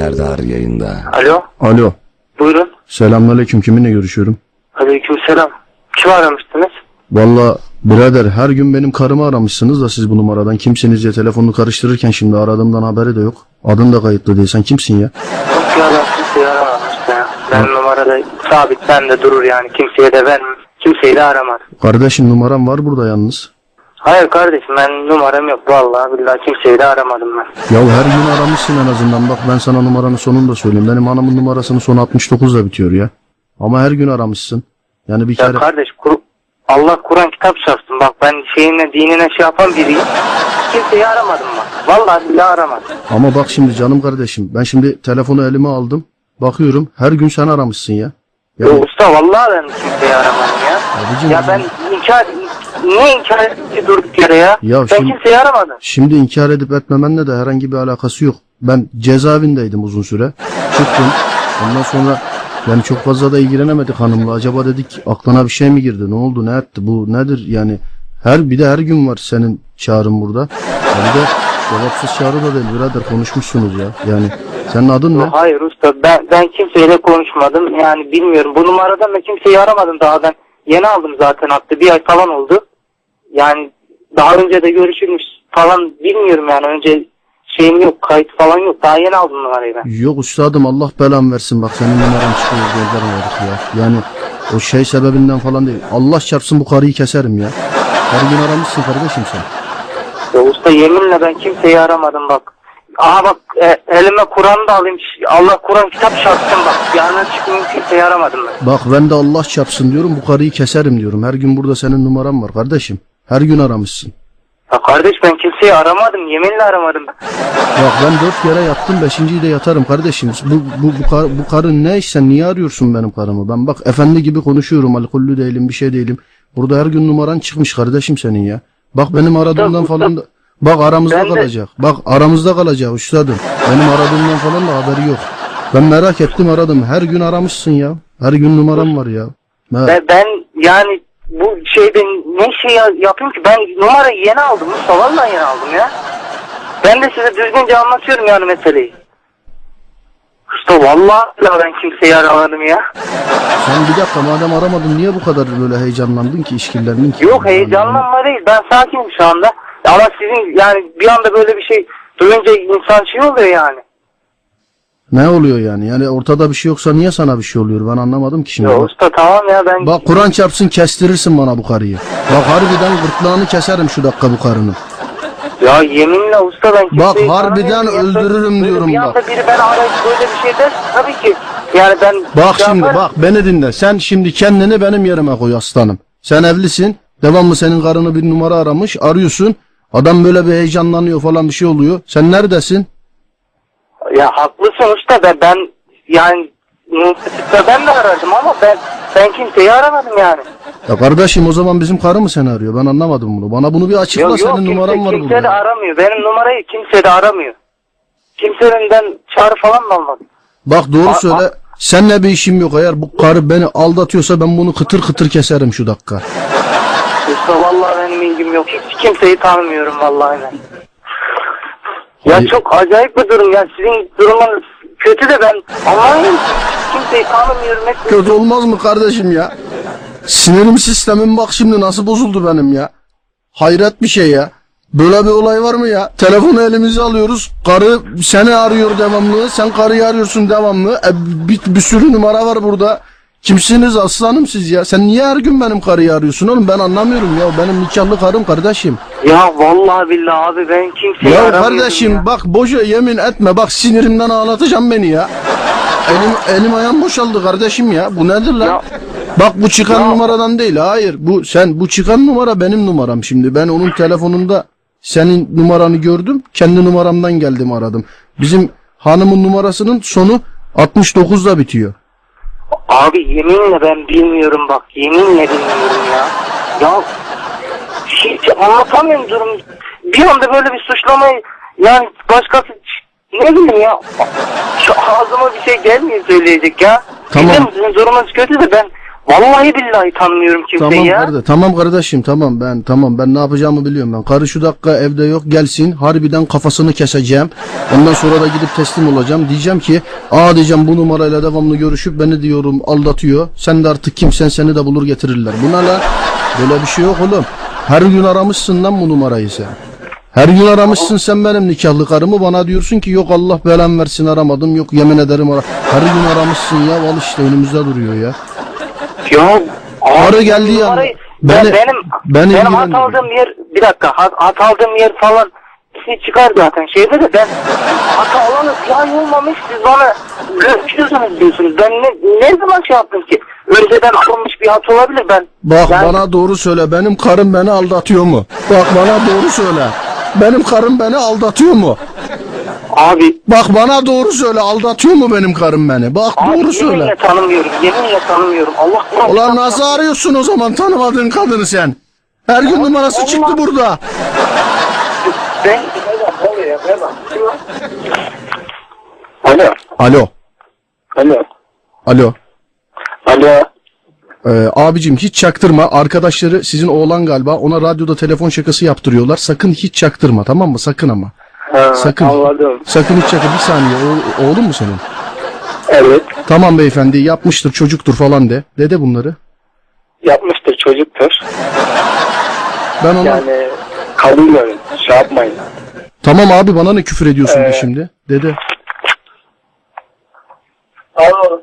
Serdar yayında. Alo, Alo. buyurun. Selamünaleyküm. Kiminle görüşüyorum? Aleyküm selam. Kim aramıştınız? Valla birader her gün benim karımı aramışsınız da siz bu numaradan kimsiniz diye telefonunu karıştırırken şimdi aradığımdan haberi de yok. Adın da kayıtlı değil. Sen kimsin ya? Yok ya ben kimseyi aramamıştım ya. Ben numarada sabit bende durur yani kimseye de vermem. Kimseyi de aramadım. Kardeşim numaram var burada yalnız. Hayır kardeşim ben numaram yok vallahi billahi kimseyi de aramadım ben. Ya her gün aramışsın en azından. Bak ben sana numaranın sonunu da söyleyeyim. Benim hanımın numarasının sonu 69 da bitiyor ya. Ama her gün aramışsın. Yani bir Ya kere... kardeş Kur- Allah Kur'an kitap çarpsın bak ben şeyine dinine şey yapan biriyim. Kimseyi aramadım bak. Vallahi billahi aramadım. Ama bak şimdi canım kardeşim. Ben şimdi telefonu elime aldım. Bakıyorum her gün sen aramışsın ya. Ya Yani, usta vallahi ben kimseyi aramadım ya. Abicim, ya ben inkar niye inkar etti durduk yere ya? Ya ben şimdi- kimseyi aramadım. Şimdi inkar edip etmemenle de herhangi bir alakası yok. Ben cezaevindeydim uzun süre. Çıktım. Ondan sonra yani çok fazla da ilgilenemedik hanımla. Acaba dedik aklına bir şey mi girdi? Ne oldu? Ne etti? Bu nedir? Yani her bir de her gün var senin çağrın burada. Bir de cevapsız çağrı da değil birader konuşmuşsunuz ya. Yani senin adın ne? Hayır usta ben ben kimseyle konuşmadım yani bilmiyorum bu numaradan da kimseyi aramadım daha ben yeni aldım zaten hatta bir ay falan oldu yani daha önce de görüşülmüş falan bilmiyorum yani önce şeyim yok kayıt falan yok daha yeni aldım numarayı ben. Yok üstadım Allah belamı versin bak senin numaran çıkıyor göndermedik ya. Yani o şey sebebinden falan değil. Allah çarpsın bu karıyı keserim ya. Her gün aramışsın kardeşim sen. Ya usta yeminle ben kimseyi aramadım bak. Aha bak e, elime Kur'an da alayım Allah Kur'an kitap şartsın bak yarına çıkmayayım kimseyi aramadım ben. Bak ben de Allah çarpsın diyorum bu karıyı keserim diyorum. Her gün burada senin numaran var kardeşim. Her gün aramışsın. Ya kardeş ben kimseyi aramadım yeminle aramadım. Bak ben dört kere yattım beşinciyi de yatarım kardeşim. Bu, bu, bu, kar, bu karın ne iş sen niye arıyorsun benim karımı? Ben bak efendi gibi konuşuyorum alkollü değilim bir şey değilim. Burada her gün numaran çıkmış kardeşim senin ya. Bak benim aradığımdan falan da... Bak aramızda Ben de- kalacak. Bak aramızda kalacak üstadım. Benim aradığımdan falan da haberi yok. Ben merak ettim aradım. Her gün aramışsın ya. Her gün numaram var ya. Ha. Ben, ben yani bu şeyden ne şey ya- yapayım ki ben numarayı yeni aldım Mustafa yeni aldım ya. Ben de size düzgünce anlatıyorum yani meseleyi. Usta vallahi ben kimseyi aramadım ya. Sen bir dakika madem aramadın niye bu kadar böyle heyecanlandın ki işkillendin ki? Yok heyecanlanma değil ben sakinim şu anda. Ama sizin yani bir anda böyle bir şey duyunca insan şey oluyor yani. Ne oluyor yani? Yani ortada bir şey yoksa niye sana bir şey oluyor? Ben anlamadım ki şimdi. Ya Bak, usta tamam ya ben bak Kur'an çarpsın kestirirsin bana bu karıyı. Bak harbiden gırtlağını keserim şu dakika bu karının. ya yeminle usta ben Bak, harbiden tanımıyorum. öldürürüm Böyle diyorum Bir bak. anda biri ben arayıp böyle bir şey derse tabii ki yani ben Bak şey şimdi yaparım. bak beni dinle. Sen şimdi kendini benim yerime koy aslanım. Sen evlisin. Devamlı senin karını bir numara aramış. Arıyorsun. Adam böyle bir heyecanlanıyor falan bir şey oluyor. Sen neredesin? Ya haklısın usta ben, ben yani mutlaka ben de arardım ama ben ben kimseyi aramadım yani. Ya kardeşim o zaman bizim karı mı seni arıyor? Ben anlamadım bunu. Bana bunu bir açıkla. Yok yok senin kimse, numaran var kimse burada. de aramıyor. Benim numarayı kimse de aramıyor. Kimsenin ben çağrı falan da almadım. Bak doğru A- söyle. Seninle bir işim yok. Eğer bu karı beni aldatıyorsa ben bunu kıtır kıtır keserim şu dakika. Usta vallahi benim ilgim yok. Hiç kimseyi tanımıyorum vallahi ben. Ya çok acayip bir durum ya. Sizin durumunuz kötü de ben anlamıyorum. Kimseyi tanımıyorum. Hep Kötü olmaz mı kardeşim ya? Sinirim sistemim bak şimdi nasıl bozuldu benim ya. Hayret bir şey ya. Böyle bir olay var mı ya? Telefonu elimize alıyoruz. Karı seni arıyor devamlı. Sen karıyı arıyorsun devamlı. E, bir, bir sürü numara var burada. Kimsiniz aslanım siz ya? Sen niye her gün benim karıyı arıyorsun oğlum? Ben anlamıyorum ya. Benim nikahlı karım kardeşim. Ya vallahi billahi abi ben kimseyi Ya aramıyorum kardeşim ya. bak boşa yemin etme. Bak sinirimden ağlatacağım beni ya. Elim, elim ayağım boşaldı kardeşim ya. Bu nedir lan? Ya- Bak bu çıkan Ya- numaradan değil. Hayır. Bu sen bu çıkan numara benim numaram şimdi. Ben onun telefonunda senin numaranı gördüm. Kendi numaramdan geldim aradım. Bizim hanımın numarasının sonu 69'da bitiyor. Abi yeminle ben bilmiyorum bak yeminle bilmiyorum ya. Ya hiç anlatamıyorum durum. Bir anda böyle bir suçlamayı yani başkası ne bileyim ya. Şu ağzıma bir şey gelmiyor söyleyecek ya. Tamam. Biliyorum sizin durumunuz kötü de ben Vallahi billahi tanımıyorum kimseyi Tamam ya. kardeş, tamam kardeşim tamam ben tamam ben ne yapacağımı biliyorum ben. Karı şu dakika evde yok gelsin harbiden kafasını keseceğim. Ondan sonra da gidip teslim olacağım. Diyeceğim ki aa diyeceğim bu numarayla devamlı görüşüp beni diyorum aldatıyor. Sen de artık kimsen seni de bulur getirirler. Bu ne lan? Böyle bir şey yok oğlum. Her gün aramışsın lan bu numarayı sen. Her gün aramışsın sen benim nikahlı karımı bana diyorsun ki yok Allah belan versin aramadım yok yemin ederim ara. Her gün aramışsın ya al işte önümüzde duruyor ya. Ya Arı abi, geldi ya. numarayı- Beni- Ya benim beni benim hat aldığım yer bir dakika hat, hat aldığım yer falan şey çıkar zaten şeyde de ben hat alanı falan olmamış siz bana görüşüyorsunuz diyorsunuz. Ben ne, ne zaman şey yaptım ki? Önceden alınmış bir hat olabilir ben. Bak Yani- bana doğru söyle benim karım beni aldatıyor mu? Bak bana doğru söyle. Benim karım beni aldatıyor mu? Abi Bak bana doğru söyle aldatıyor mu benim karım beni? Bak Abi doğru söyle. yeminle tanımıyorum. Yeminle tanımıyorum. Allah Kur'an. Ulan nasıl arıyorsun o zaman tanımadığın kadını sen? Her gün numarası çıktı burada. Ben... Alo. Alo. Alo. Alo. Alo. Ee, abicim hiç çaktırma. Arkadaşları sizin oğlan galiba ona radyoda telefon şakası yaptırıyorlar. Sakın hiç çaktırma tamam mı? Sakın ama. Ha, Sakın. Anladım. Sakın hiç çaktırma. Bir saniye. O- oğlun mu senin? Evet. Tamam beyefendi yapmıştır çocuktur falan de. Dede bunları. Yapmıştır çocuktur. Ben ona... Yani kalıyorlar. Şey yapmayın. Tamam abi bana ne küfür ediyorsun de Ee, şimdi? Dede. Alo.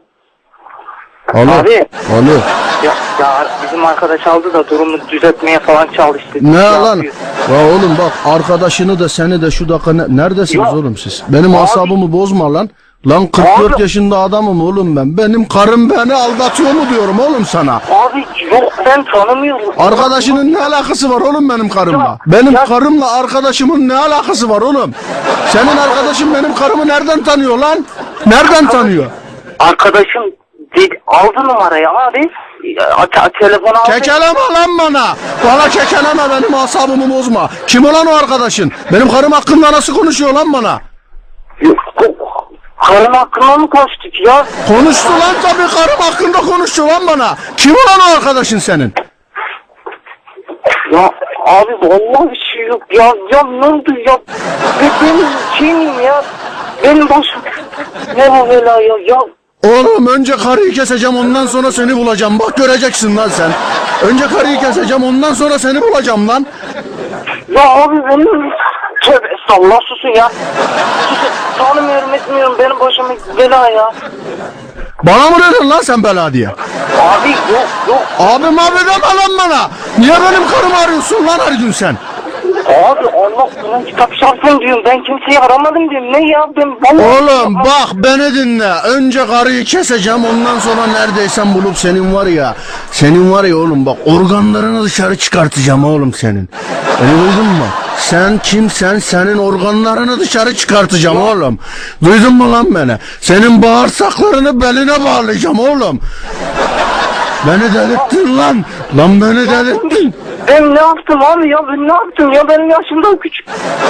Alo. Abi. Alo. Ya, ya bizim arkadaş aldı da durumu düzeltmeye falan çalıştı. Ne Ya lan? Ya oğlum bak arkadaşını da seni de şu dakika ne- neredesiniz Ya. oğlum siz? Benim Abi. asabımı bozma lan. Lan 44 Abi. yaşında adamım oğlum ben. Benim karım beni aldatıyor mu diyorum oğlum sana. Abi yok ben tanımıyorum. Arkadaşının ne alakası var oğlum benim karımla? Ya, Benim ya- karımla arkadaşımın ne alakası var oğlum? Senin arkadaşın benim karımı nereden tanıyor lan? Nereden tanıyor? Arkadaşım dedi, aldı numarayı abi. A, te- telefonu aldı. Kekeleme lan bana. Bana kekeleme benim asabımı bozma. Kim olan o arkadaşın? Benim karım hakkında nasıl konuşuyor lan bana? Yok, Karın hakkında mı konuştuk ya? Konuştu lan tabii karım hakkında konuştu lan bana. Kim olan o arkadaşın senin? Ya abi vallahi bir şey yok ya. Ya ne oldu ya? Ben, benim şeyim ya. Benim başım. Ne bu bela ya? Ya Oğlum önce karıyı keseceğim ondan sonra seni bulacağım. Bak göreceksin lan sen. Önce karıyı keseceğim ondan sonra seni bulacağım lan. Ya abi benim... Tövbe estağfurullah susun ya. Susun. Tanımıyorum etmiyorum benim başıma bela ya. Bana mı dedin lan sen bela diye? Abi yok yok. Abim abi deme lan bana. Niye benim karımı arıyorsun lan her gün sen? Abi Allah Kur'an kitap diyorum. Ben kimseyi aramadım diyorum. Ne ya ben vallahi... Oğlum bak beni dinle. Önce karıyı keseceğim ondan sonra neredeysen bulup senin var ya. Senin var ya oğlum bak organlarını dışarı çıkartacağım oğlum senin. Beni duydun mu? Sen kimsen senin organlarını dışarı çıkartacağım oğlum. Duydun mu lan beni? Senin bağırsaklarını beline bağlayacağım oğlum. Beni delirttin lan. Lan beni delirttin. Ben ne yaptım abi ya ben ne yaptım ya benim yaşımda küçük.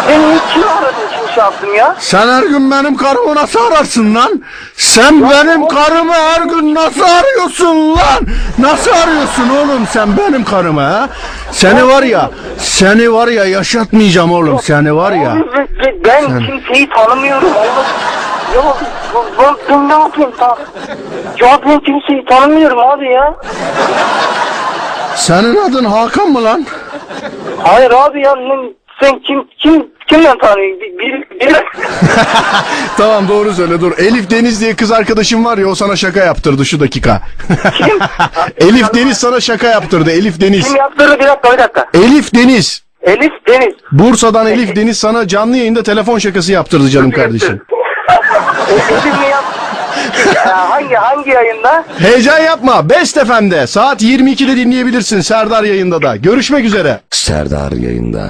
Ben niye kilo aradım için şey yaptım ya? Sen her gün benim karımı nasıl ararsın lan? Sen benim karımı her gün nasıl arıyorsun lan? Nasıl arıyorsun oğlum sen benim karımı ha? Seni var ya, seni var ya yaşatmayacağım oğlum seni var ya. Abi ben, Sen- kimseyi tanımıyorum Allah. Ya ben, ne yapayım ta? Ya ben kimseyi tanımıyorum abi ya. Senin adın Hakan mı lan? Hayır abi ya ne- sen kim kim kimden tanıyorsun? Bir, bir, bir... tamam doğru söyle dur. Elif Deniz diye kız arkadaşım var ya o sana şaka yaptırdı şu dakika. Kim? Elif Deniz sana şaka yaptırdı. Elif Deniz. Kim yaptırdı bir dakika bir dakika. Elif Deniz. Elif Deniz. Bursa'dan Elif Deniz sana canlı yayında telefon şakası yaptırdı canım kardeşim. Mi yap? Ya, hangi hangi yayında? Heyecan yapma. Best FM'de saat 22'de dinleyebilirsin Serdar yayında da. Görüşmek üzere. Serdar yayında.